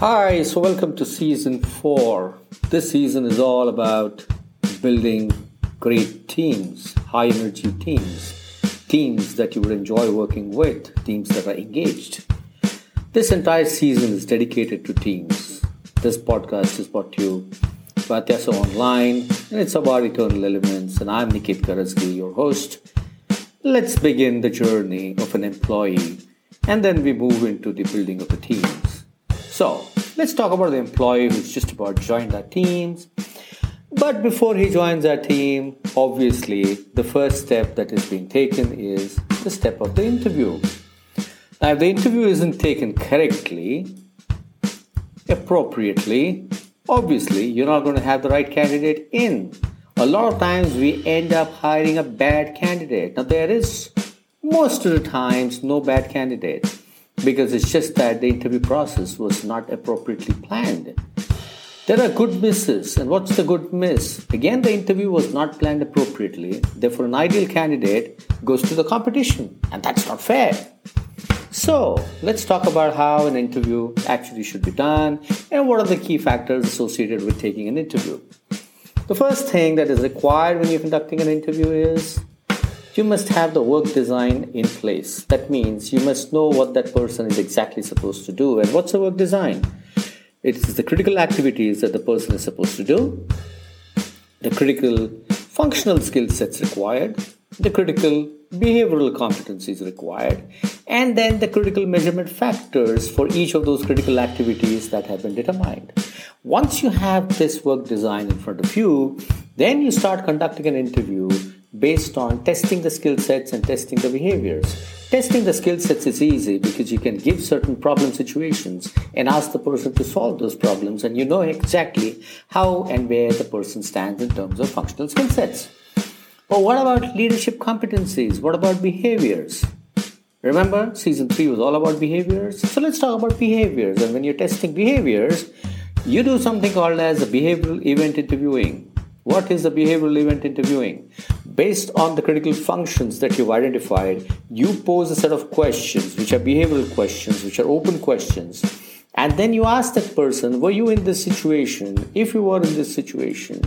Hi, so welcome to season four. This season is all about building great teams, high energy teams, teams that you would enjoy working with, teams that are engaged. This entire season is dedicated to teams. This podcast is brought to you by Tyasa Online, and it's about eternal elements. And I'm Niket Karajagi, your host. Let's begin the journey of an employee, and then we move into the building of the teams. So let's talk about the employee who's just about joined our teams. But before he joins our team, obviously the first step that is being taken is the step of the interview. Now, if the interview isn't taken correctly, appropriately, obviously you're not going to have the right candidate in. A lot of times we end up hiring a bad candidate. Now, there is most of the times no bad candidate because it's just that the interview process was not appropriately planned. There are good misses, and what's the good miss? Again, the interview was not planned appropriately, therefore, an ideal candidate goes to the competition, and that's not fair. So, let's talk about how an interview actually should be done and what are the key factors associated with taking an interview. The first thing that is required when you're conducting an interview is you must have the work design in place. That means you must know what that person is exactly supposed to do. And what's a work design? It is the critical activities that the person is supposed to do, the critical functional skill sets required, the critical behavioral competencies required, and then the critical measurement factors for each of those critical activities that have been determined. Once you have this work design in front of you, then you start conducting an interview based on testing the skill sets and testing the behaviors. Testing the skill sets is easy because you can give certain problem situations and ask the person to solve those problems, and you know exactly how and where the person stands in terms of functional skill sets. But what about leadership competencies? What about behaviors? Remember, season 3 was all about behaviors. So let's talk about behaviors. And when you're testing behaviors, you do something called as a behavioral event interviewing. What is a behavioral event interviewing? Based on the critical functions that you've identified, you pose a set of questions, which are behavioral questions, which are open questions. And then you ask that person, Were you in this situation? If you were in this situation,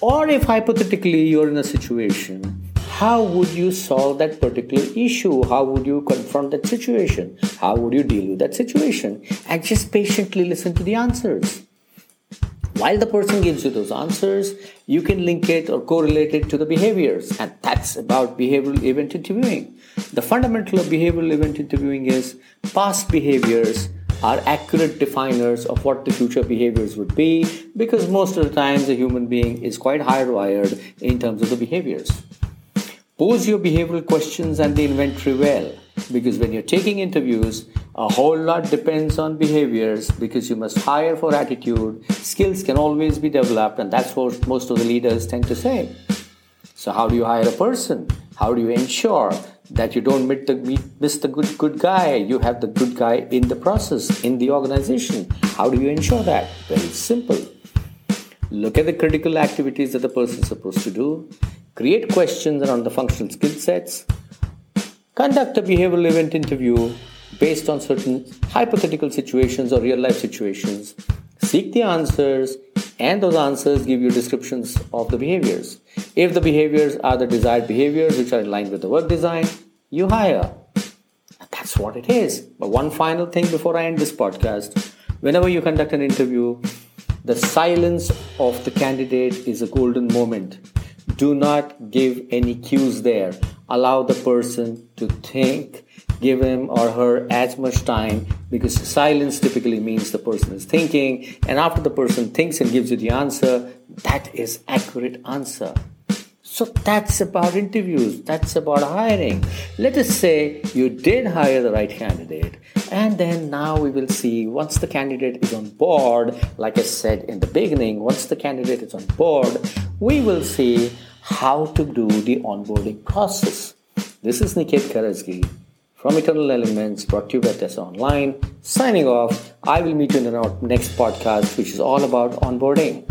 or if hypothetically you're in a situation, how would you solve that particular issue? How would you confront that situation? How would you deal with that situation? And just patiently listen to the answers. While the person gives you those answers, you can link it or correlate it to the behaviors. And that's about behavioral event interviewing. The fundamental of behavioral event interviewing is past behaviors are accurate definers of what the future behaviors would be because most of the times a human being is quite hardwired in terms of the behaviors. Pose your behavioral questions and the inventory well because when you're taking interviews, a whole lot depends on behaviors because you must hire for attitude. Skills can always be developed, and that's what most of the leaders tend to say. So, how do you hire a person? How do you ensure that you don't miss the, miss the good, good guy? You have the good guy in the process, in the organization. How do you ensure that? Very simple. Look at the critical activities that the person is supposed to do, create questions around the functional skill sets, conduct a behavioral event interview based on certain hypothetical situations or real life situations. Seek the answers, and those answers give you descriptions of the behaviors. If the behaviors are the desired behaviors which are in line with the work design, you hire. That's what it is. But one final thing before I end this podcast whenever you conduct an interview, the silence of the candidate is a golden moment. Do not give any cues there. Allow the person to think give him or her as much time because silence typically means the person is thinking and after the person thinks and gives you the answer that is accurate answer So that's about interviews, that's about hiring. Let us say you did hire the right candidate, and then now we will see once the candidate is on board, like I said in the beginning, once the candidate is on board, we will see how to do the onboarding process. This is Niket Karajagi from Eternal Elements, brought to you by Tessa Online. Signing off, I will meet you in the next podcast, which is all about onboarding.